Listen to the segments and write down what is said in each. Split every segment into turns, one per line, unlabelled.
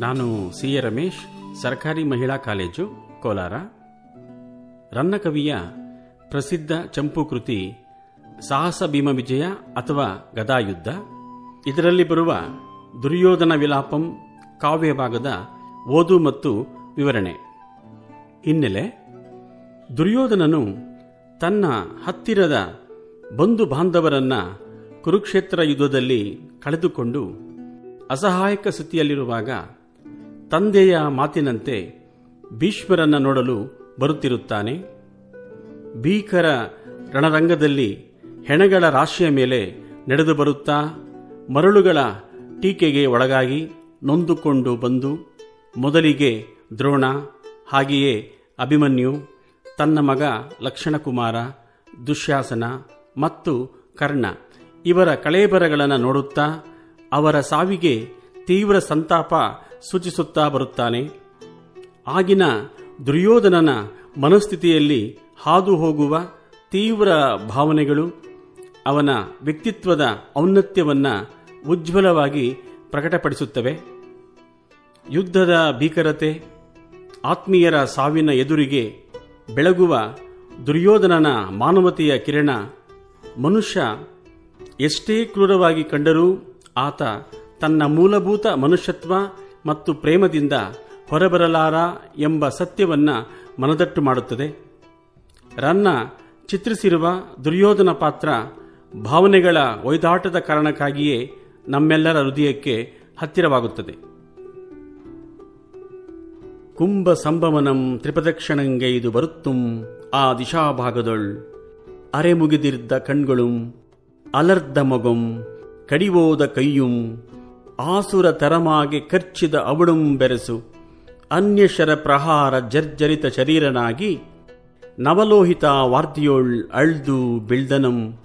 ನಾನು C A Ramesh, ಸರ್ಕಾರಿ ಮಹಿಳಾ ಕಾಲೇಜು, ಕೋಲಾರ. ರನ್ನಕವಿಯ ಪ್ರಸಿದ್ಧ ಚಂಪು ಕೃತಿ ಸಾಹಸ ಭೀಮ ವಿಜಯ ಅಥವಾ ಗದಾಯುದ್ಧ. ಇದರಲ್ಲಿ ಬರುವ ದುರ್ಯೋಧನ ವಿಲಾಪಂ ಕಾವ್ಯ ಭಾಗದ ಓದು ಮತ್ತು ವಿವರಣೆ. ಹಿನ್ನೆಲೆ, ದುರ್ಯೋಧನನು ತನ್ನ ಹತ್ತಿರದ ಬಂಧು ಬಾಂಧವರನ್ನ ಕುರುಕ್ಷೇತ್ರ ಯುದ್ಧದಲ್ಲಿ ಕಳೆದುಕೊಂಡು ಅಸಹಾಯಕ ಸ್ಥಿತಿಯಲ್ಲಿರುವಾಗ ತಂದೆಯ ಮಾತಿನಂತೆ ಭೀಷ್ಮರನ್ನು ನೋಡಲು ಬರುತ್ತಿರುತ್ತಾನೆ. ಭೀಕರ ರಣರಂಗದಲ್ಲಿ ಹೆಣಗಳ ರಾಶಿಯ ಮೇಲೆ ನಡೆದು ಬರುತ್ತಾ ಮರಳುಗಳ ಟೀಕೆಗೆ ಒಳಗಾಗಿ ನೊಂದುಕೊಂಡು ಬಂದು ಮೊದಲಿಗೆ ದ್ರೋಣ, ಹಾಗೆಯೇ ಅಭಿಮನ್ಯು, ತನ್ನ ಮಗ ಲಕ್ಷಣಕುಮಾರ, ದುಶ್ಯಾಸನ ಮತ್ತು ಕರ್ಣ ಇವರ ಕಳೇಬರಗಳನ್ನು ನೋಡುತ್ತಾ ಅವರ ಸಾವಿಗೆ ತೀವ್ರ ಸಂತಾಪ ಸೂಚಿಸುತ್ತಾ ಬರುತ್ತಾನೆ, ಆಗಿನ ದುರ್ಯೋಧನನ ಮನಸ್ಥಿತಿಯಲ್ಲಿ ಹಾದು ಹೋಗುವ ತೀವ್ರ ಭಾವನೆಗಳು, ಅವನ ವ್ಯಕ್ತಿತ್ವದ ಔನ್ನತ್ಯವನ್ನು ಉಜ್ವಲವಾಗಿ ಪ್ರಕಟಪಡಿಸುತ್ತವೆ. ಯುದ್ಧದ ಭೀಕರತೆ, ಆತ್ಮೀಯರ ಸಾವಿನ ಎದುರಿಗೆ ಬೆಳಗುವ ದುರ್ಯೋಧನನ ಮಾನವತೆಯ ಕಿರಣ, ಮನುಷ್ಯ ಎಷ್ಟೇ ಕ್ರೂರವಾಗಿ ಕಂಡರೂ ಆತ ತನ್ನ ಮೂಲಭೂತ ಮನುಷ್ಯತ್ವ ಮತ್ತು ಪ್ರೇಮದಿಂದ ಹೊರಬರಲಾರ ಎಂಬ ಸತ್ಯವನ್ನು ಮನದಟ್ಟು ಮಾಡುತ್ತದೆ. ರನ್ನ ಚಿತ್ರಿಸಿರುವ ದುರ್ಯೋಧನ ಪಾತ್ರ ಭಾವನೆಗಳ ಒಯ್ದಾಟದ ಕಾರಣಕ್ಕಾಗಿಯೇ ನಮ್ಮೆಲ್ಲರ ಹೃದಯಕ್ಕೆ ಹತ್ತಿರವಾಗುತ್ತದೆ. ಕುಂಭ ಸಂಭವನಂ ತ್ರಿಪದಕ್ಷಣಂಗೈದು ಬರುತ್ತುಂ, ಆ ದಿಶಾಭಾಗದೊಳ್ ಅರೆ ಮುಗಿದಿರ್ದ ಕಣ್ಗಳು, ಅಲರ್ಧ ಮೊಗಂ, ಕಡಿವೋದ ಕೈಯುಂ ಆಸುರ ತರಮಾಗಿ ಕರ್ಚಿದ ಅವಳುಂ ಬೆರೆಸು ಅನ್ಯಶರ ಪ್ರಹಾರ ಜರ್ಜರಿತ ಶರೀರನಾಗಿ, ನವಲೋಹಿತ ವಾರ್ದಿಯೋಳ್ ಅಳ್ದು ಬಿಳ್ದನಂ,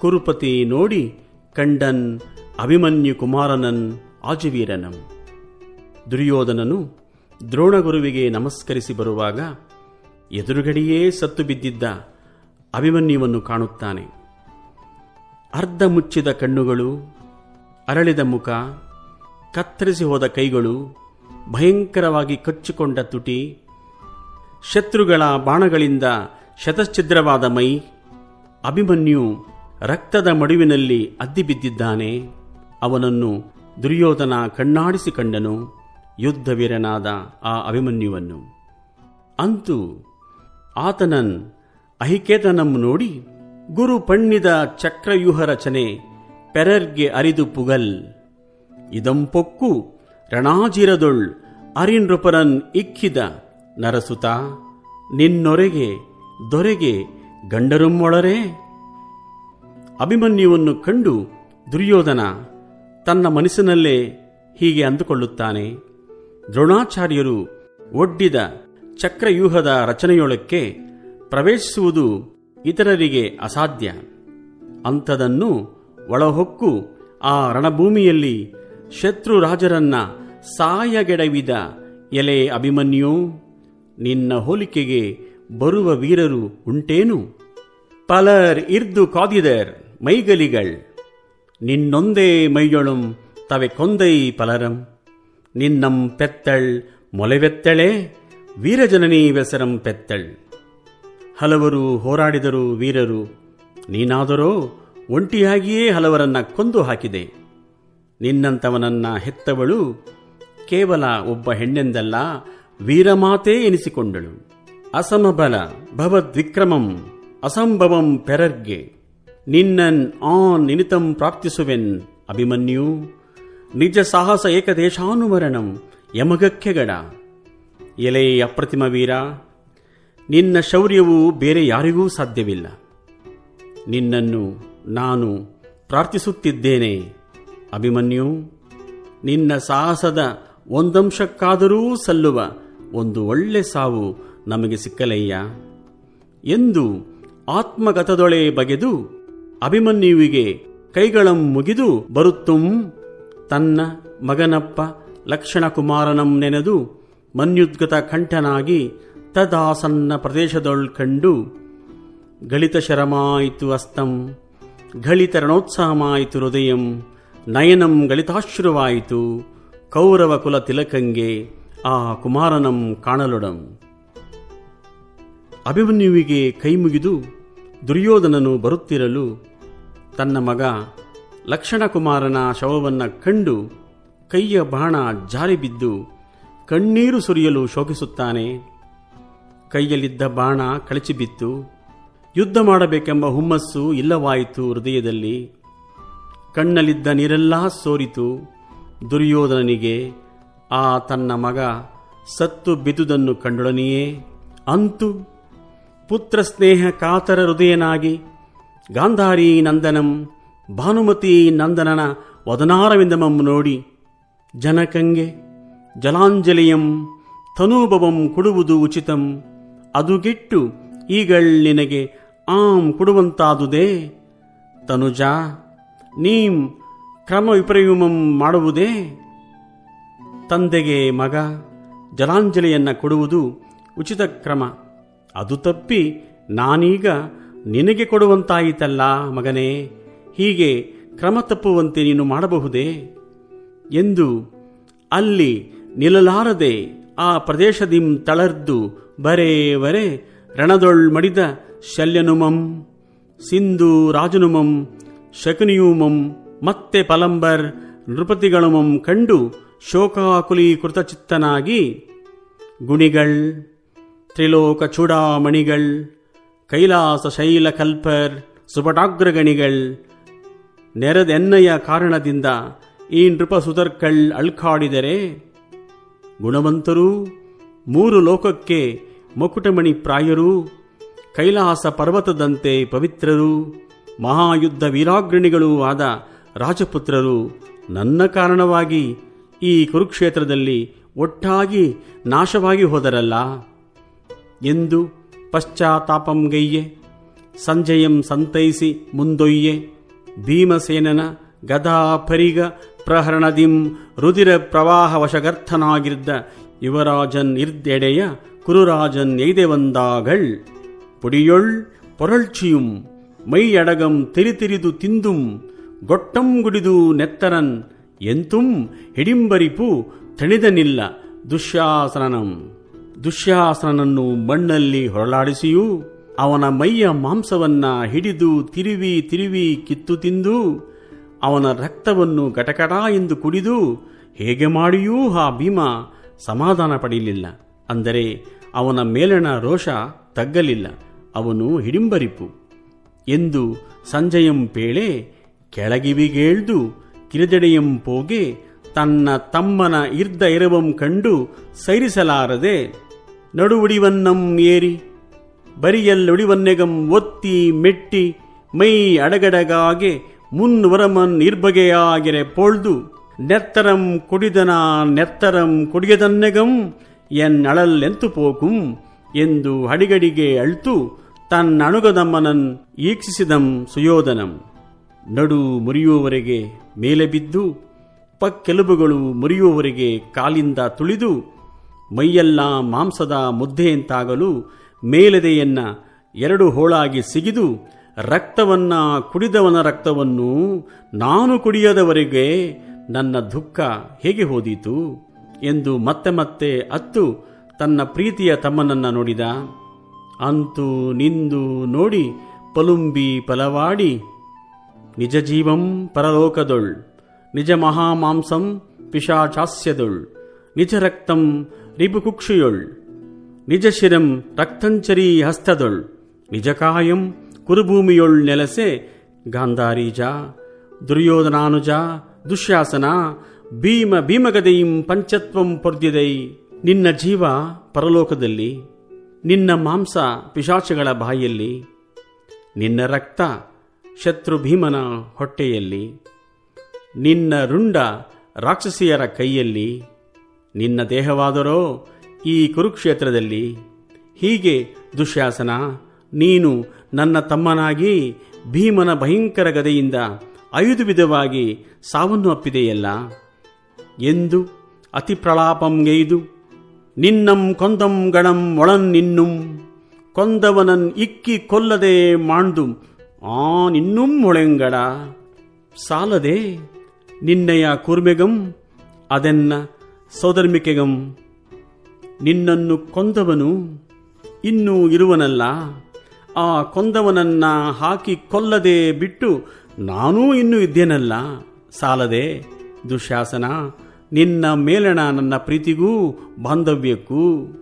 ಕುರುಪತಿ ನೋಡಿ ಕಂಡನ್ ಅಭಿಮನ್ಯು ಕುಮಾರನನ್ ಆಜುವೀರನಂ. ದುರ್ಯೋಧನನು ದ್ರೋಣಗುರುವಿಗೆ ನಮಸ್ಕರಿಸಿ ಬರುವಾಗ, ಎದುರುಗಡೆಯೇ ಸತ್ತು ಬಿದ್ದಿದ್ದ ಅಭಿಮನ್ಯುವನ್ನು ಕಾಣುತ್ತಾನೆ. ಅರ್ಧ ಮುಚ್ಚಿದ ಕಣ್ಣುಗಳು, ಅರಳಿದ ಮುಖ ಕತ್ತರಿಸಿ ಹೋದ ಕೈಗಳು ಭಯಂಕರವಾಗಿ ಕಚ್ಚಿಕೊಂಡ ತುಟಿ, ಶತ್ರುಗಳ ಬಾಣಗಳಿಂದ ಶತಶ್ಚಿದ್ರವಾದ ಮೈ, ಅಭಿಮನ್ಯು ರಕ್ತದ ಮಡುವಿನಲ್ಲಿ ಅದ್ದಿಬಿದ್ದಿದ್ದಾನೆ ಅವನನ್ನು ದುರ್ಯೋಧನ ಕಣ್ಣಾಡಿಸಿ ಕಂಡನು ಯುದ್ಧವೀರನಾದ ಆ ಅಭಿಮನ್ಯುವನ್ನು. ಅಂತೂ ಆತನನ್ ಅಹಿಕೇತನಂ ನೋಡಿ ಗುರು ಪಣ್ಣಿದ ಚಕ್ರವ್ಯೂಹ ರಚನೆ ಪೆರರ್ಗೆ ಅರಿದು ಪುಗಲ್. ಇದಂಪೊಕ್ಕು ರಣಾಜಿರದೊಳ್, ಅರಿನ್ರೊಪರನ್ ಇಕ್ಕಿದ, ನರಸುತ, ನಿನ್ನೊರೆಗೆ, ದೊರೆಗೆ ಗಂಡರುಮ್ಮೊಳರೇ ಅಭಿಮನ್ಯುವನ್ನು ಕಂಡು ದುರ್ಯೋಧನ ತನ್ನ ಮನಸ್ಸಿನಲ್ಲೇ ಹೀಗೆ ಅಂದುಕೊಳ್ಳುತ್ತಾನೆ. ದ್ರೋಣಾಚಾರ್ಯರು ಒಡ್ಡಿದ ಚಕ್ರವ್ಯೂಹದ ರಚನೆಯೊಳಕ್ಕೆ ಪ್ರವೇಶಿಸುವುದು ಇತರರಿಗೆ ಅಸಾಧ್ಯ. ಅಂಥದನ್ನು ಒಳಹೊಕ್ಕು ಆ ರಣಭೂಮಿಯಲ್ಲಿ ಶತ್ರು ರಾಜರನ್ನ ಸಾಯಗೆಡವಿದ ಎಲೆ ಅಭಿಮನ್ಯು, ನಿನ್ನ ಹೋಲಿಕೆಗೆ ಬರುವ ವೀರರು ಉಂಟೇನು? ಪಲರ್ ಇರ್ದು ಕಾದಿದರ್ ಮೈಗಲಿಗಳ್. ನಿನ್ನೊಂದೇ ಮೈಯೊಳುಂ ತವೆ ಕೊಂದೈ ಪಲರಂ. ನಿನ್ನಂ ಪೆತ್ತಳ್ ಮೊಲೆವೆತ್ತಳೆ, ವೀರಜನನೀ ವೆಸರಂ ಪೆತ್ತಳ್. ಹಲವರು ಹೋರಾಡಿದರು ವೀರರು, ನೀನಾದರೋ ಒಂಟಿಯಾಗಿಯೇ ಹಲವರನ್ನ ಕೊಂದು ಹಾಕಿದೆ. ನಿನ್ನಂತವನನ್ನ ಹೆತ್ತವಳು ಕೇವಲ ಒಬ್ಬ ಹೆಣ್ಣೆಂದಲ್ಲ, ವೀರಮಾತೇ ಎನಿಸಿಕೊಂಡಳು. ಅಸಮಬಲ ಭವದ್ವಿಕ್ರಮಂ ಅಸಂಭವಂ ಪೆರರ್ಗೆ, ನಿನ್ನನ್ ಆನ್ ನಿನಿತಂ ಪ್ರಾಪ್ತಿಸುವೆನ್ ಅಭಿಮನ್ಯು, ನಿಜ ಸಾಹಸ ಏಕದೇಶಾನುಮರಣಂ ಯಮಗಕ್ಕೆಗಡ. ಎಲೆ ಅಪ್ರತಿಮ ವೀರ, ನಿನ್ನ ಶೌರ್ಯವು ಬೇರೆ ಯಾರಿಗೂ ಸಾಧ್ಯವಿಲ್ಲ. ನಿನ್ನನ್ನು ನಾನು ಪ್ರಾರ್ಥಿಸುತ್ತಿದ್ದೇನೆ. ಅಭಿಮನ್ಯು, ನಿನ್ನ ಸಾಹಸದ ಒಂದಂಶಕ್ಕಾದರೂ ಸಲ್ಲುವ ಒಂದು ಒಳ್ಳೆ ಸಾವು ನಮಗೆ ಸಿಕ್ಕಲಯ್ಯ. ಎಂದು ಆತ್ಮಗತದೊಳೆ ಬಗೆದು ಅಭಿಮನ್ಯುವಿಗೆ ಕೈಗಳಂ ಮುಗಿದು ಬರುತ್ತುಂ ತನ್ನ ಮಗನಪ್ಪ ಲಕ್ಷಣಕುಮಾರನಂ ನೆನೆದು ಮನ್ಯುದ್ಗತ ಕಂಠನಾಗಿ ತದಾಸನ್ನ ಪ್ರದೇಶದೊಳ್ ಕಂಡು, ಗಳಿತ ಶರಮಾಯಿತು ಅಸ್ತಂ, ಗಳಿತ ರಣೋತ್ಸಾಹಮಾಯಿತು ಹೃದಯಂ ನಯನಂ ಗಳಿತಾಶ್ರುವಾಯಿತು, ಕೌರವ ಕುಲ ತಿಲಕಂಗೆ ಆ ಕುಮಾರನಂ ಕಾಣಲೊಡಂ. ಅಭಿಮನ್ಯುವಿಗೆ ಕೈಮುಗಿದು ದುರ್ಯೋಧನನು ಬರುತ್ತಿರಲು ತನ್ನ ಮಗ ಲಕ್ಷಣಕುಮಾರನ ಶವವನ್ನು ಕಂಡು ಕೈಯ ಬಾಣ ಜಾರಿ ಬಿದ್ದು ಕಣ್ಣೀರು ಸುರಿಯಲು ಶೋಕಿಸುತ್ತಾನೆ. ಕೈಯಲ್ಲಿದ್ದ ಬಾಣ ಕಳಚಿಬಿತ್ತು. ಯುದ್ಧ ಮಾಡಬೇಕೆಂಬ ಹುಮ್ಮಸ್ಸು ಇಲ್ಲವಾಯಿತು ಹೃದಯದಲ್ಲಿ. ಕಣ್ಣಲ್ಲಿದ್ದ ನೀರೆಲ್ಲ ಸೋರಿತು. ದುರ್ಯೋಧನನಿಗೆ, ಆ ತನ್ನ ಮಗ ಸತ್ತು ಬಿದ್ದುದನ್ನು ಕಂಡೊಡನೆಯೇ? ಅಂತು? ಪುತ್ರ ಸ್ನೇಹ ಕಾತರ ಹೃದಯನಾಗಿ, ಗಾಂಧಾರಿ ನಂದನಂ, ಭಾನುಮತಿ ನಂದನನ ವದನಾರವಿಂದಮಂ ನೋಡಿ. ಜನಕಂಗೆ ಜಲಾಂಜಲಿಯಂ ತನೂಭವಂ ಕೊಡುವುದು ಉಚಿತಂ. ಅದುಗಿಟ್ಟು ಈಗಳ್ ನಿನಗೆ ಆಂ ಕೊಡುವಂತಾದುದೇ. ತನುಜ ನೀಂ ಕ್ರಮ ವಿಪರ್ಯಮಂ ಮಾಡುವುದೇ? ತಂದೆಗೆ ಮಗ ಜಲಾಂಜಲಿಯನ್ನು ಕೊಡುವುದು ಉಚಿತ ಕ್ರಮ. ಅದು ತಪ್ಪಿ ನಾನೀಗ ನಿನಗೆ ಕೊಡುವಂತಾಯಿತಲ್ಲ ಮಗನೇ, ಹೀಗೆ ಕ್ರಮ ತಪ್ಪುವಂತೆ ನೀನು ಮಾಡಬಹುದೇ? ಎಂದು ಅಲ್ಲಿ ನಿಲ್ಲಲಾರದೆ ಆ ಪ್ರದೇಶದಿಂ ತಳರ್ದು ರಣದೊಳ್ ಮಡಿದ ಶಲ್ಯನುಮಂ, ಸಿಂಧು ರಾಜನುಮಂ ಶಕುನಿಯುಮಂ ಮತ್ತೆ ಪಲಂಬರ್ ನೃಪತಿಗಳುಮಂ ಕಂಡು ಶೋಕಾಕುಲೀಕೃತಚಿತ್ತನಾಗಿ ಗುಣಿಗಳ್, ತ್ರಿಲೋಕ ಚೂಡಾಮಣಿಗಳ್, ಕೈಲಾಸ ಶೈಲ ಕಲ್ಪರ್ ಸುಪಟಾಗ್ರಗಣಿಗಳ್, ನೆರೆದೆನ್ನಯ ಕಾರಣದಿಂದ ಈ ನೃಪ ಸುತರ್ಕಳ್ ಅಳ್ಕಾಡಿದರೆ ಗುಣವಂತರೂ, ಮೂರು ಲೋಕಕ್ಕೆ ಮುಕುಟಮಣಿ ಪ್ರಾಯರು ಕೈಲಾಸ ಪರ್ವತದಂತೆ ಪವಿತ್ರರು. ಮಹಾಯುದ್ಧ ವೀರಾಗ್ರಣಿಗಳೂ ಆದ ರಾಜಪುತ್ರರು ನನ್ನ ಕಾರಣವಾಗಿ ಈ ಕುರುಕ್ಷೇತ್ರದಲ್ಲಿ ಒಟ್ಟಾಗಿ ನಾಶವಾಗಿ ಹೋದರಲ್ಲ? ಎಂದು ಪಶ್ಚಾತ್ತಾಪಂಗೈಯೆ ಸಂಜಯಂ ಸಂತೈಸಿ ಮುಂದೊಯ್ಯೆ, ಭೀಮಸೇನನ ಗದಾಪರಿಗ ಪ್ರಹರಣದಿಂ ರುದಿರ ಪ್ರವಾಹ ವಶಗರ್ಥನಾಗಿದ್ದ ಯುವರಾಜನ್ ಇರ್ದೆಡೆಯ ಕುರುರಾಜನ್ ಎಯ್ದೆ ವಂದಾಗಳ್ ಪುಡಿಯೊಳ್ ಪೊರಳ್ಚಿಯುಂ. மையடகம் திரிதிரிது திந்தும் ಗೊಟ್ಟಂ ಗುಡಿದು ನೆತ್ತರನ್ ಎಂತುಂ ಹಿಡಿಂಬರಿಪು ತಣಿದನಿಲ್ಲ ದುಶ್ಯಾಸನಂ ದುಶ್ಯಾಸನನನ್ನು ಮಣ್ಣಲ್ಲಿ ಹೊರಳಾಡಿಸಿಯೂ ಅವನ ಮೈಯ ಮಾಂಸವನ್ನ ಹಿಡಿದು ತಿರುವಿ ತಿರುವಿ ಕಿತ್ತು ತಿಂದು ಅವನ ರಕ್ತವನ್ನು ಗಟಗಟ ಎಂದು ಕುಡಿದು ಹೇಗೆ ಮಾಡಿಯೂ ಆ ಭೀಮ ಸಮಾಧಾನ ಪಡೆಯಲಿಲ್ಲ ಅಂದರೆ ಅವನ ಮೇಲಣ ರೋಷ ತಗ್ಗಲಿಲ್ಲ ಅವನು ಹಿಡಿಂಬರಿಪು ಎಂದು ಸಂಜಯಂ ಪೇಳೆ ಕೆಳಗಿವಿಗೇಳ್ದು ಕಿರಿದೆಡೆಯಂ ಪೋಗೆ ತನ್ನ ತಮ್ಮನ ಇರ್ದ ಎರವಂ ಕಂಡು ಸೈರಿಸಲಾರದೆ, ನಡುವುಡಿವನ್ನಂ ಏರಿ, ಬರಿಯಲ್ಲುಡಿವನ್ನೆಗಂ ಒತ್ತಿ ಮೆಟ್ಟಿ ಮೈ ಅಡಗಡಗಾಗೆ ಮುನ್ವರಮನ್ ನಿರ್ಬಗೆಯಾಗೆರೆ ಪೋಳ್ದು, ನೆತ್ತರಂ ಕುಡಿದನ ನೆತ್ತರಂ ಕುಡಿಯದನ್ನೆಗಂ ಎನ್ನಳಲ್ಲೆಂತು ಪೋಕುಂ ಎಂದು ಹಡಿಗಡಿಗೆ ಅಳ್ತು ತನ್ನಣುಗದಮ್ಮನನ್ ಈಕ್ಷಿಸಿದಂ ಸುಯೋಧನಂ. ನಡು ಮುರಿಯುವವರೆಗೆ ಮೇಲೆ ಬಿದ್ದು, ಪಕ್ಕೆಲುಬುಗಳು ಮುರಿಯುವವರೆಗೆ ಕಾಲಿಂದ ತುಳಿದು, ಮೈಯೆಲ್ಲ ಮಾಂಸದ ಮುದ್ದೆಯಂತಾಗಲು ಮೇಲೆದೆಯನ್ನ ಎರಡು ಹೋಳಾಗಿ ಸಿಗಿದು, ರಕ್ತವನ್ನ ಕುಡಿದವನ ರಕ್ತವನ್ನು ನಾನು ಕುಡಿಯದವರೆಗೆ ನನ್ನ ದುಃಖ ಹೇಗೆ ಹೋದೀತು? ಎಂದು ಮತ್ತೆ ಮತ್ತೆ ಅತ್ತು ತನ್ನ ಪ್ರೀತಿಯ ತಮ್ಮನನ್ನ ನೋಡಿದ. ಅಂತೂ ನಿಂದು ನೋಡಿ ಪಲುಂಬಿ ಪಲವಾಡಿ ನಿಜ ಜೀವಂ ಪರಲೋಕದೊಳ್, ನಿಜ ಮಹಾಮಾಂಸಂ ಪಿಶಾಚಾಸ್ಯದೊಳ್, ನಿಜ ರಕ್ತಂ ರಿಪುಕುಕ್ಷಿಯೊಳ್, ನಿಜ ಶಿರಂ ರಕ್ತಂಚರಿ ಹಸ್ತದೊಳ್ ನಿಜಕಾಯಂ ಕುರುಭೂಮಿಯೊಳ್ ನೆಲಸೆ ಗಾಂಧಾರೀಜ, ದುರ್ಯೋಧನಾನುಜ, ದುಶ್ಯಾಸನ, ಭೀಮ ಭೀಮಗದೆಯಿಂ ಪಂಚತ್ವಂ ಪೊರ್ದಿದೈ. ನಿನ್ನ ಜೀವ ಪರಲೋಕದಲ್ಲಿ. ನಿನ್ನ ಮಾಂಸ ಪಿಶಾಚಗಳ ಬಾಯಿಯಲ್ಲಿ, ನಿನ್ನ ರಕ್ತ ಶತ್ರು ಭೀಮನ ಹೊಟ್ಟೆಯಲ್ಲಿ, ನಿನ್ನ ರುಂಡ ರಾಕ್ಷಸಿಯರ ಕೈಯಲ್ಲಿ, ನಿನ್ನ ದೇಹವಾದರೋ ಈ ಕುರುಕ್ಷೇತ್ರದಲ್ಲಿ, ಹೀಗೆ ದುಶ್ಯಾಸನ, ನೀನು ನನ್ನ ತಮ್ಮನಾಗಿ ಭೀಮನ ಭಯಂಕರ ಗದೆಯಿಂದ ಐದು ವಿಧವಾಗಿ ಸಾವನ್ನು ಅಪ್ಪಿದೆಯಲ್ಲ? ಎಂದು ಅತಿ ಪ್ರಲಾಪಂಗೈದು ನಿನ್ನಂ ಕೊಂದಂ ಗಣಂ ಒಳನ್ ನಿನ್ನುಂ, ಕೊಂದವನನ್ ಇಕ್ಕಿ ಕೊಲ್ಲದೆ ಮಾಂಡು ಆ ನಿನ್ನುಂ ಒಳೆಂಗಡ. ಸಾಲದೆ ನಿನ್ನಯ ಕುರ್ಮೆಗಂ, ಅದೆನ್ನ ಸೌಧರ್ಮಿಕೆಗಂ. ನಿನ್ನನ್ನು ಕೊಂದವನು ಇನ್ನೂ ಇರುವನಲ್ಲ. ಆ ಕೊಂದವನನ್ನ ಹಾಕಿ ಕೊಲ್ಲದೆ ಬಿಟ್ಟು ನಾನೂ ಇನ್ನೂ ಇದ್ದೇನಲ್ಲ. ಸಾಲದೆ ದುಶ್ಯಾಸನ ನಿನ್ನ ಮೇಲಣ ನನ್ನ ಪ್ರೀತಿಗೂ ಬಾಂಧವ್ಯಕ್ಕೂ.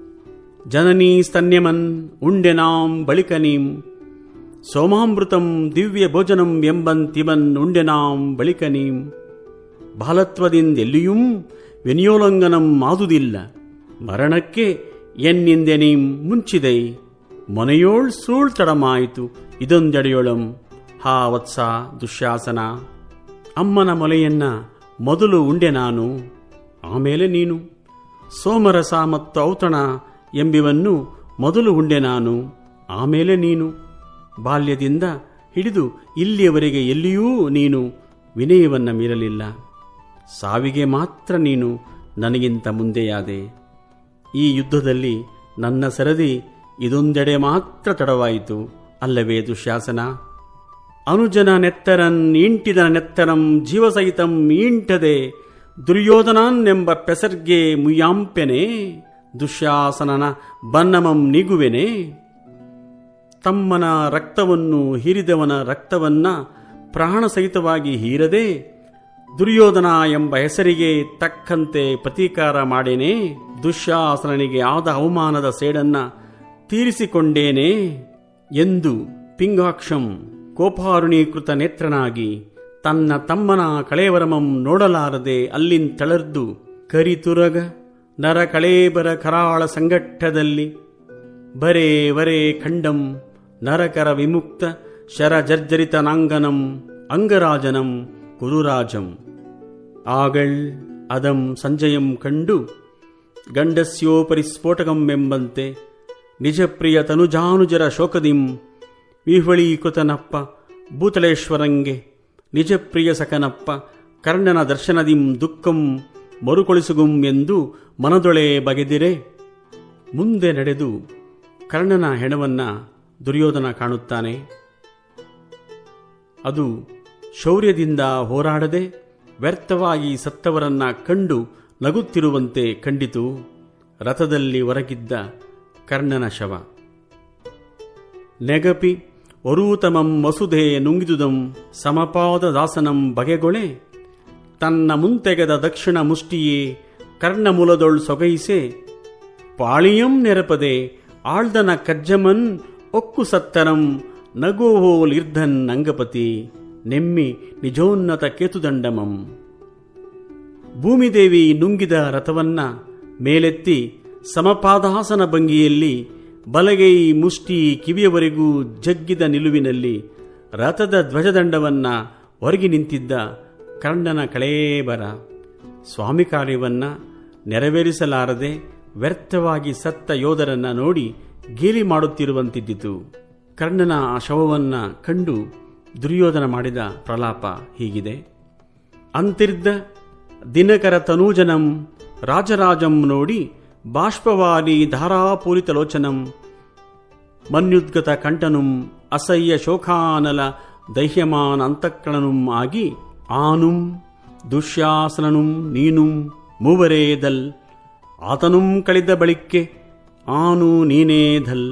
ಜನನೀ ಸ್ತನ್ಯಮನ್ ಉಂಡೆನಾಂ ಬಳಿಕನೀಂ. ಸೋಮಾಮೃತಂ ದಿವ್ಯ ಭೋಜನಂ ಎಂಬಂತಿಮನ್ ಉಂಡೆನಾಂ ಬಳಿಕನೀಂ. ಬಾಲತ್ವದಿಂದೆಲ್ಲಿಯೂ ವಿನಿಯೋಲಂಗನಂ ಆದುದಿಲ್ಲ. ಮರಣಕ್ಕೆ ಎನ್ನಿಂದೆನೀಂ ಮುಂಚಿದೈ ಮೊನೆಯೋಳ್ ಸೂಳ್ ತಡಮಾಯಿತು, ಇದೊಂದೆಡೆಯೊಳಂ. ಹಾ ವತ್ಸ ದುಶ್ಯಾಸನ. ಅಮ್ಮನ ಮೊಲೆಯನ್ನ ಮೊದಲು ಉಂಡೆ ನಾನು. ಆಮೇಲೆ ನೀನು? ಸೋಮರಸ ಮತ್ತು ಔತಣ ಎಂಬಿವನ್ನು ಮೊದಲು ಉಂಡೆ ನಾನು, ಆಮೇಲೆ ನೀನು. ಬಾಲ್ಯದಿಂದ ಹಿಡಿದು ಇಲ್ಲಿಯವರೆಗೆ ಎಲ್ಲಿಯೂ ನೀನು ವಿನಯವನ್ನ ಮೀರಲಿಲ್ಲ. ಸಾವಿಗೆ ಮಾತ್ರ ನೀನು ನನಗಿಂತ ಮುಂದೆಯಾದೆ. ಈ ಯುದ್ಧದಲ್ಲಿ ನನ್ನ ಸರದಿ ಇದೊಂದೆಡೆ ಮಾತ್ರ ತಡವಾಯಿತು, ಅಲ್ಲವೇ ದುಶ್ಯಾಸನ ಅನುಜನ ನೆತ್ತರನ್ ಇಂಟಿದ ನೆತ್ತರಂ, ಜೀವಸಹಿತಂ, ಈಂಟದೆ ದುರ್ಯೋಧನನೆಂಬ ಪೆಸರ್ಗೆ ಮುಯ್ಯಾಂಪೆನೆ ದುಶ್ಯಾಸನನ ಬನ್ನಮಂ ನಿಗುವೆನೆ. ತಮ್ಮನ ರಕ್ತವನ್ನು ಹೀರಿದವನ ರಕ್ತವನ್ನ ಪ್ರಾಣ ಸಹಿತವಾಗಿ ಹೀರದೆ, ದುರ್ಯೋಧನ ಎಂಬ ಹೆಸರಿಗೆ ತಕ್ಕಂತೆ ಪ್ರತೀಕಾರ ಮಾಡೇನೆ. ದುಶ್ಯಾಸನನಿಗೆ ಆದ ಅವಮಾನದ ಸೇಡನ್ನ ತೀರಿಸಿಕೊಂಡೇನೆ ಎಂದು ಪಿಂಗಾಕ್ಷಂ ಕೋಪಾರುಣೀಕೃತ ನೇತ್ರನಾಗಿ ತನ್ನ ತಮ್ಮನ ಕಳೇವರಮಂ ನೋಡಲಾರದೆ ಅಲ್ಲಿಂತಳರ್ದು ಕರಿತುರಗ ನರ ಕಳೇಬರ ಕರಾಳ ಸಂಘಟ್ಟದಲ್ಲಿ, ಬರೇ ವರೇ ಖಂಡಂ, ನರಕರ ವಿಮುಕ್ತ ಶರ ಜರ್ಜರಿತ ನಾಂಗನಂ, ಅಂಗರಾಜನಂ, ಕುರುರಾಜಂ. ಆಗಳ್ ಅದಂ ಸಂಜಯಂ ಕಂಡು, ಗಂಡಸ್ಯೋಪರಿ ಸ್ಫೋಟಕಂ ಎಂಬಂತೆ, ನಿಜಪ್ರಿಯ ತನುಜಾನುಜರ ಶೋಕದಿಂ, ವಿಹ್ವಳೀಕೃತನಪ್ಪ ಭೂತಳೇಶ್ವರಂಗೆ ನಿಜಪ್ರಿಯ ಸಕನಪ್ಪ, ಕರ್ಣನ ದರ್ಶನದಿಂ ದುಃಖಂ ಮರುಕೊಳಿಸುಗುಂ ಎಂದು ಮನದೊಳೆ ಬಗೆದಿರೆ. ಮುಂದೆ ನಡೆದು ಕರ್ಣನ ಹೆಣವನ್ನ ದುರ್ಯೋಧನ ಕಾಣುತ್ತಾನೆ. ಅದು ಶೌರ್ಯದಿಂದ ಹೋರಾಡದೆ ವ್ಯರ್ಥವಾಗಿ ಸತ್ತವರನ್ನ ಕಂಡು ನಗುತ್ತಿರುವಂತೆ ಕಂಡಿತು. ರಥದಲ್ಲಿ ಹೊರಗಿದ್ದ ಕರ್ಣನ ಶವ. ನೆಗಪಿ ಒರೂತಮಂ ವಸುಧೆ ನುಂಗಿದುದಂ ಸಮಪಾದ ದಾಸನಂ ಬಗೆಗೊಳೆ ತನ್ನ ಮುಂತೆಗೆದ ದಕ್ಷಿಣ ಮುಷ್ಟಿಯೇ ಕರ್ಣಮೂಲದೊಳ್ ಸೊಗೈಸೆ. ಪಾಳಿಯಂ ನೆರಪದೆ ಆಳ್ದನ ಕಜ್ಜಮನ್ ಒಕ್ಕು ಸತ್ತರಂ ನಗೋಹೋಲ್ ಇರ್ಧನ್ ಅಂಗಪತಿ. ನೆಮ್ಮಿ ನಿಜೋನ್ನತ ಕೇತುದಂಡಮಂ. ಭೂಮಿದೇವಿ ನುಂಗಿದ ರಥವನ್ನ ಮೇಲೆತ್ತಿ ಸಮಪಾದಾಸನ ಭಂಗಿಯಲ್ಲಿ ಬಲಗೈ ಮುಷ್ಟಿ ಕಿವಿಯವರೆಗೂ ಜಗ್ಗಿದ ನಿಲುವಿನಲ್ಲಿ ರಥದ ಧ್ವಜದಂಡವನ್ನ ಹೊರಗಿ ನಿಂತಿದ್ದ ಕರ್ಣನ ಕಳೇಬರ. ಸ್ವಾಮಿ ಕಾರ್ಯವನ್ನ ನೆರವೇರಿಸಲಾರದೆ ವ್ಯರ್ಥವಾಗಿ ಸತ್ತ ಯೋಧರನ್ನ ನೋಡಿ ಗೇಲಿ ಮಾಡುತ್ತಿರುವಂತಿದ್ದಿತು. ಕರ್ಣನ ಆ ಶವವನ್ನ ಕಂಡು ದುರ್ಯೋಧನ ಮಾಡಿದ ಪ್ರಲಾಪ ಹೀಗಿದೆ. ಅಂತಿರ್ದ ದಿನಕರ ತನೂಜನಂ ರಾಜರಾಜಂ ನೋಡಿ ಬಾಷ್ಪವಾರಿ ಧಾರಾಪೂರಿತಲೋಚನಂ ಮನ್ಯುದ್ಗತ ಕಂಠನುಂ ಅಸಹ್ಯ ಶೋಕಾನಲ ದಹ್ಯಮಾನ ಅಂತಃಕರಣನುಂ ಆಗಿ ಆನುಂ ದುಶ್ಯಾಸನನುಂ ನೀನುಂ ಮೂವರೇದಲ್ ಆತನುಂ ಕಳಿದ ಬಳಿಕೆ ಆನು ನೀನೇಧಲ್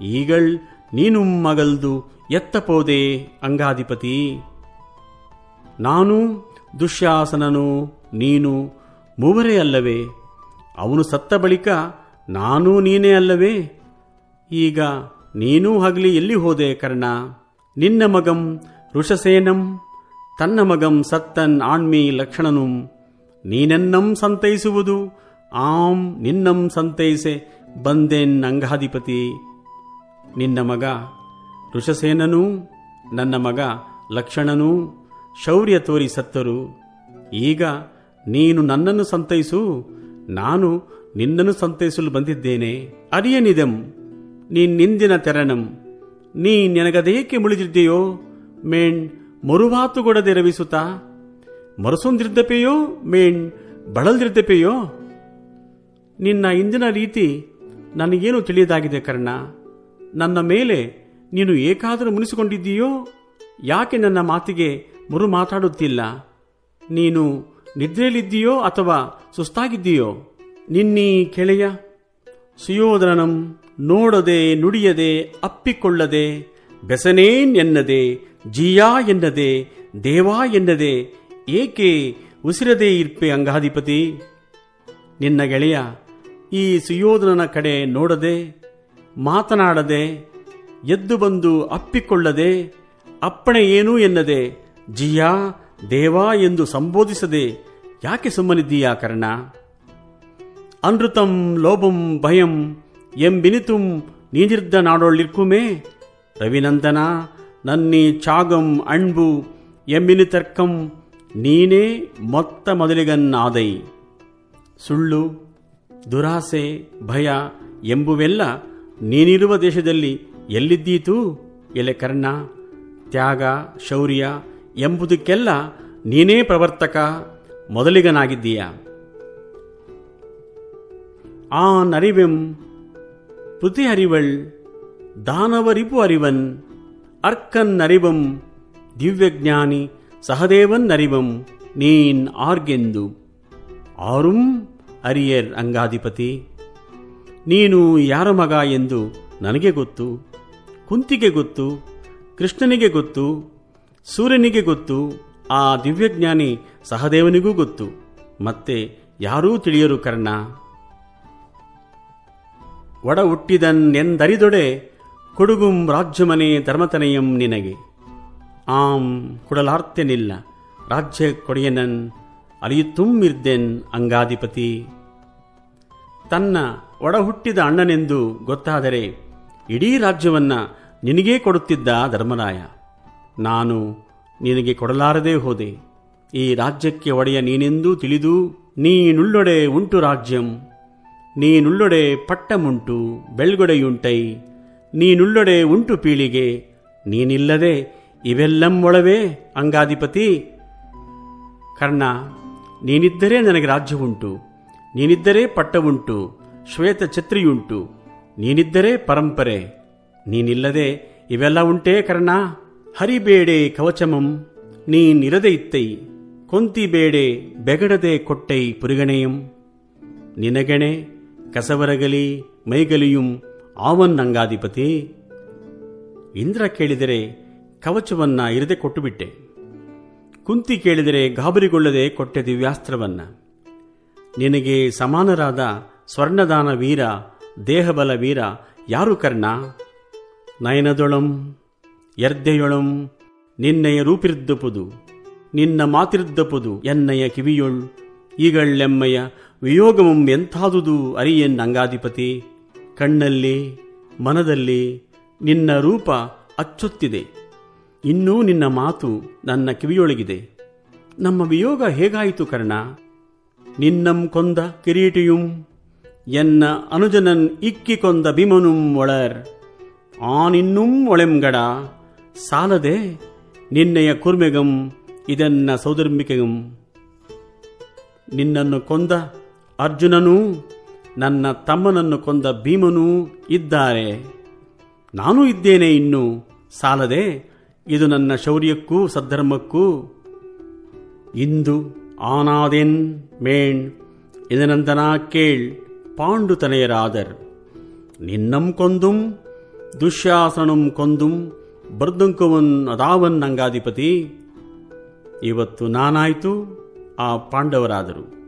ಈಗಳ್ ನೀನು ಮಗಲ್ದು ಎತ್ತಪೋದೆ ಅಂಗಾಧಿಪತಿ. ನಾನು ದುಶ್ಯಾಸನನು ನೀನು ಮೂವರೇ ಅಲ್ಲವೇ, ಅವನು ಸತ್ತ ಬಳಿಕ ನಾನು ನೀನೇ ಅಲ್ಲವೇ? ಈಗ ನೀನೂ ಹಗಲಿ ಎಲ್ಲಿ ಹೋದೆ ಕರ್ಣ? ನಿನ್ನ ಮಗಂ ಋಷಸೇನಂ, ತನ್ನ ಮಗಂ ಸತ್ತನ್ ಆಣ್ಮಿ ಲಕ್ಷಣನುಂ. ನೀನೆನ್ನಂ ಸಂತೈಸುವುದು, ಆಂ ನಿನ್ನಂ ಸಂತೈಸೆ ಬಂದೆನ್ ಅಂಗಾಧಿಪತಿ. ನಿನ್ನ ಮಗ ಋಷಸೇನನೂ, ನನ್ನ ಮಗ ಲಕ್ಷಣನೂ ಶೌರ್ಯ ತೋರಿ ಸತ್ತರು. ಈಗ ನೀನು ನನ್ನನ್ನು ಸಂತೈಸು, ನಾನು ನಿನ್ನನ್ನು ಸಂತೈಸಲು ಬಂದಿದ್ದೇನೆ. ಅರಿಯನಿದಂ. ನಿನ್ನಿಂದಿನ ತೆರಣಂ ನೀ ನಿನಗದೇಕೆ ಮುಳಿದಿದ್ದೀಯೋ? ಮೇಣ್ ಮರುವಾತುಗೊಡದೆ ರವಿಸುತ್ತ? ಮರಸೊಂದಿರ್ದಪೆಯೋ ಮೇಣ್ ಬಳಲ್ದಿರ್ದಪೆಯೋ ನಿನ್ನ ಇಂದಿನ ರೀತಿ ನನಗೇನು ತಿಳಿಯದಾಗಿದೆ ಕರ್ಣ? ನನ್ನ ಮೇಲೆ ನೀನು ಏಕಾದರೂ ಮುನಿಸಿಕೊಂಡಿದ್ದೀಯೋ? ಯಾಕೆ ನನ್ನ ಮಾತಿಗೆ ಮರು ಮಾತಾಡುತ್ತಿಲ್ಲ ನೀನು ನಿದ್ರೆಯಲ್ಲಿದ್ದೀಯೋ ಅಥವಾ ಸುಸ್ತಾಗಿದ್ದೀಯೋ? ನಿನ್ನೀ ಕೆಳೆಯ ಸುಯೋಧನಂ ನೋಡದೆ ನುಡಿಯದೆ ಅಪ್ಪಿಕೊಳ್ಳದೆ, ಬೆಸನೇನ್ ಎನ್ನದೆ, ಜಿಯಾ ಎನ್ನದೆ, ದೇವಾ ಎನ್ನದೆ, ಏಕೆ ಉಸಿರದೇ ಇರ್ಪೆ ಅಂಗಾಧಿಪತಿ? ನಿನ್ನ ಗೆಳೆಯ, ಈ ಸುಯೋಧನನ ಕಡೆ ನೋಡದೆ, ಮಾತನಾಡದೆ, ಎದ್ದು ಬಂದು ಅಪ್ಪಿಕೊಳ್ಳದೆ, ಅಪ್ಪಣೆ ಏನೂ ಎನ್ನದೆ, ಜಿಯಾ, ದೇವಾ ಎಂದು ಸಂಬೋಧಿಸದೆ ಯಾಕೆ ಸುಮ್ಮನಿದ್ದೀಯಾ ಕರ್ಣ? ಅನೃತಂ, ಲೋಭಂ, ಭಯಂ ಎಂಬಿನಿತುಂ ನೀನಿರ್ದ ನಾಡೊಳ್ಳಿರ್ಕುಮೇ. ರವಿನಂದನ, ನನ್ನಿ ಚಾಗಂ ಅಣ್ಬು ಎಂಬಿನಿ ತರ್ಕಂ ನೀನೇ ಮೊತ್ತ ಮೊದಲಿಗನ್ನಾದೈ. ಸುಳ್ಳು, ದುರಾಸೆ, ಭಯ ಎಂಬುವೆಲ್ಲ ನೀನಿರುವ ದೇಶದಲ್ಲಿ ಎಲ್ಲಿದ್ದೀತು? ಎಲೆ ಕರ್ಣ, ತ್ಯಾಗ, ಶೌರ್ಯ ಎಂಬುದಕ್ಕೆಲ್ಲ ನೀನೇ ಪ್ರವರ್ತಕ, ಮೊದಲಿಗನಾಗಿದ್ದೀಯ? ಆ ನರಿವೆಂ புத்தி ಅರಿವಳ್ ದಾನವರಿಪು ಅರಿವನ್ ಅರ್ಕನ್ அறிவும் ದಿವ್ಯಜ್ಞಾನಿ ಸಹದೇವನ್ அறிவும் ನೀನ್ ಆರ್ಗೆಂದು ಆರುಂ ಅರಿಯರ್ ಅಂಗಾಧಿಪತಿ ನೀನು ಯಾರ ಮಗ ಎಂದು ನನಗೆ ಗೊತ್ತು ಕುಂತಿಗೆ ಗೊತ್ತು ಕೃಷ್ಣನಿಗೆ ಗೊತ್ತು ಸೂರ್ಯನಿಗೆ ಗೊತ್ತು ಆ ದಿವ್ಯಜ್ಞಾನಿ ಸಹದೇವನಿಗೂ ಗೊತ್ತು ಮತ್ತೆ ಯಾರೂ ತಿಳಿಯರು ಕರ್ಣ ಒಡ ಹುಟ್ಟಿದನ್ ಎಂದರಿದೊಡೆ ಕೊಡುಗುಂ ರಾಜ್ಯಮನೆ ಧರ್ಮತನಯಂ ನಿನಗೆ. ಆಂ ಕೊಡಲಾರ್ತೆನಿಲ್ಲ ರಾಜ್ಯ ಕೊಡೆಯನನ್ ಅಲಿಯುತ್ತುಮ್ಮಿರ್ದೆನ್ ಅಂಗಾಧಿಪತಿ. ತನ್ನ ಒಡ ಹುಟ್ಟಿದ ಅಣ್ಣನೆಂದು ಗೊತ್ತಾದರೆ ಇಡೀ ರಾಜ್ಯವನ್ನ ನಿನಗೇ ಕೊಡುತ್ತಿದ್ದ ಧರ್ಮರಾಯ. ನಾನು ನಿನಗೆ ಕೊಡಲಾರದೇ ಹೋದೆ. ಈ ರಾಜ್ಯಕ್ಕೆ ಒಡೆಯ ನೀನೆಂದೂ ತಿಳಿದು ನೀನುಳ್ಳೊಡೆ ಉಂಟು ರಾಜ್ಯಂ. ನೀನುಳ್ಳೊಡೆ ಪಟ್ಟಮುಂಟು ಬೆಳ್ಗೊಡೆಯುಂಟೈ, ನೀನುಳ್ಳೊಡೆ ಉಂಟು ಪೀಳಿಗೆ, ನೀನಿಲ್ಲದೆ ಇವೆಲ್ಲಂ ಒಳವೇ ಅಂಗಾಧಿಪತಿ. ಕರ್ಣ, ನೀನಿದ್ದರೆ ನನಗೆ ರಾಜ್ಯವುಂಟು, ನೀನಿದ್ದರೆ ಪಟ್ಟವುಂಟು, ಶ್ವೇತ ಛತ್ರಿಯುಂಟು, ನೀನಿದ್ದರೆ ಪರಂಪರೆ, ನೀನಿಲ್ಲದೆ ಇವೆಲ್ಲ ಉಂಟೇ ಕರ್ಣ? ಹರಿಬೇಡೆ ಕವಚಮಂ, ನೀನಿರದೆ ಇತ್ತೈ, ಕೊಂತಿಬೇಡೆ ಬೆಗಡದೆ ಕೊಟ್ಟೈ ಪುರಿಗಣೆಯಂ. ನಿನಗೆಣೆ ಕಸವರಗಲಿ, ಮೈಗಲಿಯುಂ ಆವನ್ ಅಂಗಾಧಿಪತಿ ಇಂದ್ರ ಕೇಳಿದರೆ ಕವಚವನ್ನ ಇರದೆ ಕೊಟ್ಟುಬಿಟ್ಟೆ. ಕುಂತಿ ಕೇಳಿದರೆ ಗಾಬರಿಗೊಳ್ಳದೆ ಕೊಟ್ಟೆ ದಿವ್ಯಾಸ್ತ್ರವನ್ನ. ನಿನಗೆ ಸಮಾನರಾದ ಸ್ವರ್ಣದಾನ ವೀರ, ದೇಹಬಲ ವೀರ ಯಾರು ಕರ್ಣ? ನಯನದೊಳಂ ಎರ್ದೆಯೊಳಂ ನಿನ್ನಯ ರೂಪಿರ್ದಪುದು, ನಿನ್ನ ಮಾತಿರ್ದಪುದು ಎನ್ನಯ ಕಿವಿಯೊಳ್, ಈಗಳ್ಳೆಮ್ಮಯ ವಿಯೋಗಮಂ ಎಂಥಾದುದು ಅರಿಯೇನ್ ಅಂಗಾಧಿಪತಿ. ಕಣ್ಣಲ್ಲಿ, ಮನದಲ್ಲಿ ನಿನ್ನ ರೂಪ ಅಚ್ಚೊತ್ತಿದೆ. ಇನ್ನೂ ನಿನ್ನ ಮಾತು ನನ್ನ ಕಿವಿಯೊಳಗಿದೆ. ನಮ್ಮ ವಿಯೋಗ ಹೇಗಾಯಿತು ಕರ್ಣ? ನಿನ್ನಂ ಕೊಂದ ಕಿರೀಟಿಯುಂ, ಎನ್ನ ಅನುಜನನ್ ಇಕ್ಕಿ ಕೊಂದ ಭೀಮನುಂ ಒಳರ್. ಆನಿನ್ನುಂ ಒಳೆಂಗಡ, ಸಾಲದೆ ನಿನ್ನೆಯ ಕುರ್ಮೆಗಂ, ಇದನ್ನ ಸೌದರ್ಮಿಕೆಗಂ ನಿನ್ನನ್ನು ಕೊಂದ ಅರ್ಜುನನೂ, ನನ್ನ ತಮ್ಮನನ್ನು ಕೊಂದ ಭೀಮನೂ ಇದ್ದಾರೆ. ನಾನು ಇದ್ದೇನೆ ಇನ್ನು. ಸಾಲದೆ, ಇದು ನನ್ನ ಶೌರ್ಯಕ್ಕೂ ಸದ್ಧರ್ಮಕ್ಕೂ. ಇಂದು ಆನಾದೆನ್ ಮೇಣ್ ಇದನಂದನಾ ಕೇಳ್, ಪಾಂಡುತನೆಯರಾದರ್. ನಿನ್ನಂ ಕೊಂದುಂ, ದುಶ್ಯಾಸನಂ ಕೊಂದುಂ, ಬರ್ದುಂಕುವನ್ ಅದಾವನ್ ಅಂಗಾಧಿಪತಿ ಇವತ್ತು ನಾನಾಯ್ತು ಆ ಪಾಂಡವರಾದರು.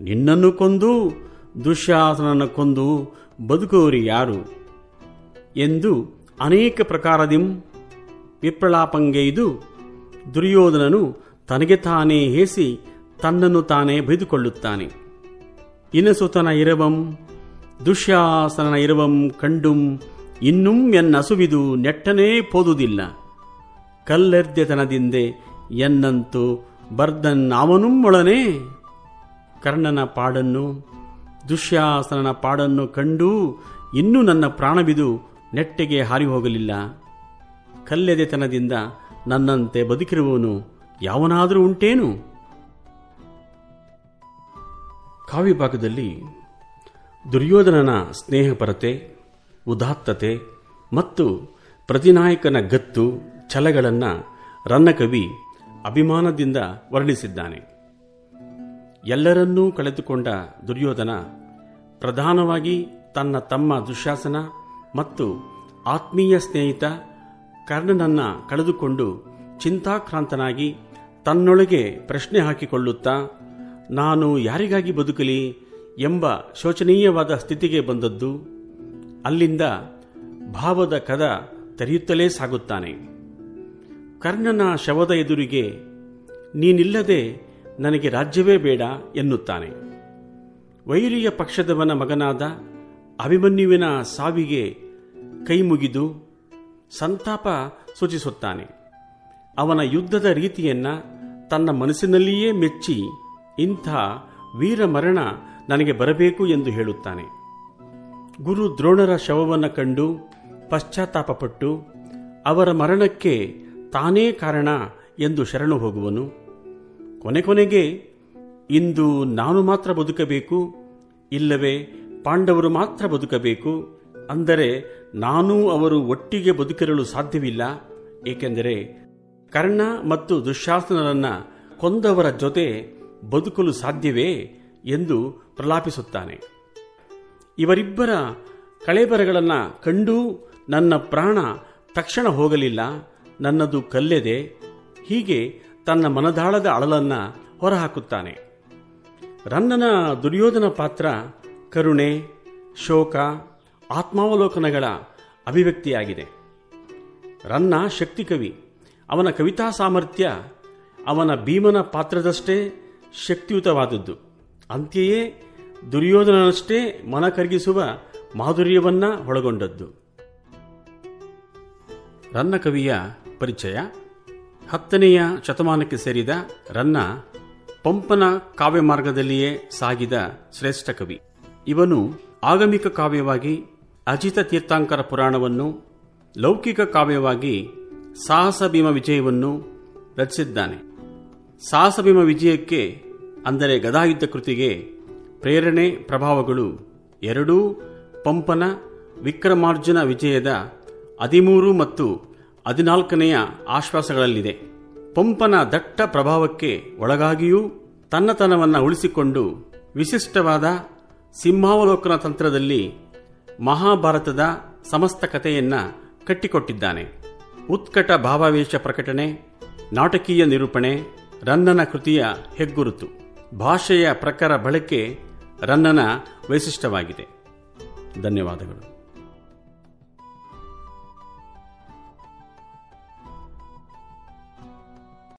ನಿನ್ನನ್ನು ಕೊಂದು ದುಶ್ಯಾಸನನ ಕೊಂದು ಬದುಕುವರು ಯಾರು? ಎಂದು ಅನೇಕ ಪ್ರಕಾರದಿಂ ವಿಪ್ರಲಾಪಂಗೈದು ದುರ್ಯೋಧನನು ತನಗೆ ತಾನೇ ಹೇಸಿ ತನ್ನನ್ನು ತಾನೇ ಬೈದುಕೊಳ್ಳುತ್ತಾನೆ. ಇನಸುತನ ಇರವಂ ದುಶ್ಯಾಸನ ಇರವಂ ಕಂಡುಂ, ಇನ್ನುಂ ಎನ್ನಸುವಿದು ನೆಟ್ಟನೇ ಪೋದುದಿಲ್ಲ. ಕಲ್ಲೆರ್ದೆತನದಿಂದೆ ಎನ್ನಂತು ಒಳನೆ. ಕರ್ಣನ ಪಾಡನ್ನು, ದುಶ್ಯಾಸನನ ಪಾಡನ್ನು ಕಂಡು ಇನ್ನೂ ನನ್ನ ಪ್ರಾಣಬಿದು ನೆಟ್ಟೆಗೆ ಹಾರಿ ಹೋಗಲಿಲ್ಲ ಕಲ್ಲೆದೆತನದಿಂದ ನನ್ನಂತೆ ಬದುಕಿರುವವನು ಯಾವನಾದರೂ ಉಂಟೇನು? ಕಾವ್ಯಭಾಗದಲ್ಲಿ ದುರ್ಯೋಧನನ ಸ್ನೇಹಪರತೆ, ಉದಾತ್ತತೆ ಮತ್ತು ಪ್ರತಿನಾಯಕನ ಗತ್ತು, ಛಲಗಳನ್ನು ರನ್ನಕವಿ ಅಭಿಮಾನದಿಂದ ವರ್ಣಿಸಿದ್ದಾನೆ. ಎಲ್ಲರನ್ನೂ ಕಳೆದುಕೊಂಡ ದುರ್ಯೋಧನ ಪ್ರಧಾನವಾಗಿ ತನ್ನ ತಮ್ಮ ದುಶಾಸನ ಮತ್ತು ಆತ್ಮೀಯ ಸ್ನೇಹಿತ ಕರ್ಣನನ್ನ ಕಳೆದುಕೊಂಡು ಚಿಂತಾಕ್ರಾಂತನಾಗಿ ತನ್ನೊಳಗೆ ಪ್ರಶ್ನೆ ಹಾಕಿಕೊಳ್ಳುತ್ತಾ, ನಾನು ಯಾರಿಗಾಗಿ ಬದುಕಲಿ ಎಂಬ ಶೋಚನೀಯವಾದ ಸ್ಥಿತಿಗೆ ಬಂದದ್ದು? ಅಲ್ಲಿಂದ ಭಾವದ ಕದ ತೆರೆಯುತ್ತಲೇ ಸಾಗುತ್ತಾನೆ. ಕರ್ಣನ ಶವದ ಎದುರಿಗೆ, ನೀನಿಲ್ಲದೆ ನನಗೆ ರಾಜ್ಯವೇ ಬೇಡ ಎನ್ನುತ್ತಾನೆ. ವೈರಿಯ ಪಕ್ಷದವನ ಮಗನಾದ ಅಭಿಮನ್ಯುವಿನ ಸಾವಿಗೆ ಕೈಮುಗಿದು ಸಂತಾಪ ಸೂಚಿಸುತ್ತಾನೆ. ಅವನ ಯುದ್ಧದ ರೀತಿಯನ್ನ ತನ್ನ ಮನಸ್ಸಿನಲ್ಲಿಯೇ ಮೆಚ್ಚಿ ಇಂಥ ವೀರ ಮರಣ ನನಗೆ ಬರಬೇಕು ಎಂದು ಹೇಳುತ್ತಾನೆ. ಗುರು ದ್ರೋಣರ ಶವವನ್ನು ಕಂಡು ಪಶ್ಚಾತ್ತಾಪಪಟ್ಟು ಅವರ ಮರಣಕ್ಕೆ ತಾನೇ ಕಾರಣ ಎಂದು ಶರಣು ಹೋಗುವನು. ಕೊನೆ ಕೊನೆಗೆ, ಇಂದು ನಾನು ಮಾತ್ರ ಬದುಕಬೇಕು, ಇಲ್ಲವೇ ಪಾಂಡವರು ಮಾತ್ರ ಬದುಕಬೇಕು, ಅಂದರೆ ನಾನೂ ಅವರು ಒಟ್ಟಿಗೆ ಬದುಕಿರಲು ಸಾಧ್ಯವಿಲ್ಲ, ಏಕೆಂದರೆ ಕರ್ಣ ಮತ್ತು ದುಶ್ಯಾಸನರನ್ನ ಕೊಂದವರ ಜೊತೆ ಬದುಕಲು ಸಾಧ್ಯವೇ ಎಂದು ಪ್ರಲಾಪಿಸುತ್ತಾನೆ. ಇವರಿಬ್ಬರ ಕಳೆಬರಗಳನ್ನು ಕಂಡು ನನ್ನ ಪ್ರಾಣ ತಕ್ಷಣ ಹೋಗಲಿಲ್ಲ, ನನ್ನದು ಕಲ್ಲೆದೆ, ಹೀಗೆ ತನ್ನ ಮನದಾಳದ ಅಳಲನ್ನ ಹೊರಹಾಕುತ್ತಾನೆ. ರನ್ನನ ದುರ್ಯೋಧನ ಪಾತ್ರ ಕರುಣೆ, ಶೋಕ, ಆತ್ಮಾವಲೋಕನಗಳ ಅಭಿವ್ಯಕ್ತಿಯಾಗಿದೆ. ರನ್ನ ಶಕ್ತಿ ಕವಿ. ಅವನ ಕವಿತಾ ಸಾಮರ್ಥ್ಯ ಅವನ ಭೀಮನ ಪಾತ್ರದಷ್ಟೇ ಶಕ್ತಿಯುತವಾದದ್ದು. ಅಂತೆಯೇ ದುರ್ಯೋಧನನಷ್ಟೇ ಮನ ಕರಗಿಸುವ ಮಾಧುರ್ಯವನ್ನ ಒಳಗೊಂಡದ್ದು. ರನ್ನ ಕವಿಯ ಪರಿಚಯ. ಹತ್ತನೆಯ ಶತಮಾನಕ್ಕೆ ಸೇರಿದ ರನ್ನ ಪಂಪನ ಕಾವ್ಯ ಮಾರ್ಗದಲ್ಲಿಯೇ ಸಾಗಿದ ಶ್ರೇಷ್ಠ ಕವಿ. ಇವನು ಆಗಮಿಕ ಕಾವ್ಯವಾಗಿ ಅಜಿತ ತೀರ್ಥಾಂಕರ ಪುರಾಣವನ್ನು, ಲೌಕಿಕ ಕಾವ್ಯವಾಗಿ ಸಾಹಸ ಭೀಮ ವಿಜಯವನ್ನು ರಚಿಸಿದ್ದಾನೆ. ಸಾಹಸ ಭೀಮ ವಿಜಯಕ್ಕೆ ಅಂದರೆ ಗದಾಯುದ್ಧ ಕೃತಿಗೆ ಪ್ರೇರಣೆ ಪ್ರಭಾವಗಳು ಎರಡೂ ಪಂಪನ ವಿಕ್ರಮಾರ್ಜುನ ವಿಜಯದ ಹದಿಮೂರು ಮತ್ತು ಹದಿನಾಲ್ಕನೆಯ ಆಶ್ವಾಸಗಳಲ್ಲಿದೆ. ಪಂಪನ ದಟ್ಟ ಪ್ರಭಾವಕ್ಕೆ ಒಳಗಾಗಿಯೂ ತನ್ನತನವನ್ನು ಉಳಿಸಿಕೊಂಡು ವಿಶಿಷ್ಟವಾದ ಸಿಂಹಾವಲೋಕನ ತಂತ್ರದಲ್ಲಿ ಮಹಾಭಾರತದ ಸಮಸ್ತ ಕಥೆಯನ್ನ ಕಟ್ಟಿಕೊಟ್ಟಿದ್ದಾನೆ. ಉತ್ಕಟ ಭಾವಾವೇಶ ಪ್ರಕಟಣೆ, ನಾಟಕೀಯ ನಿರೂಪಣೆ, ರನ್ನನ ಕೃತಿಯ ಹೆಗ್ಗುರುತು, ಭಾಷೆಯ ಪ್ರಕಾರ ಬಳಕೆ ರನ್ನನ ವೈಶಿಷ್ಟ್ಯವಾಗಿದೆ. ಧನ್ಯವಾದಗಳು.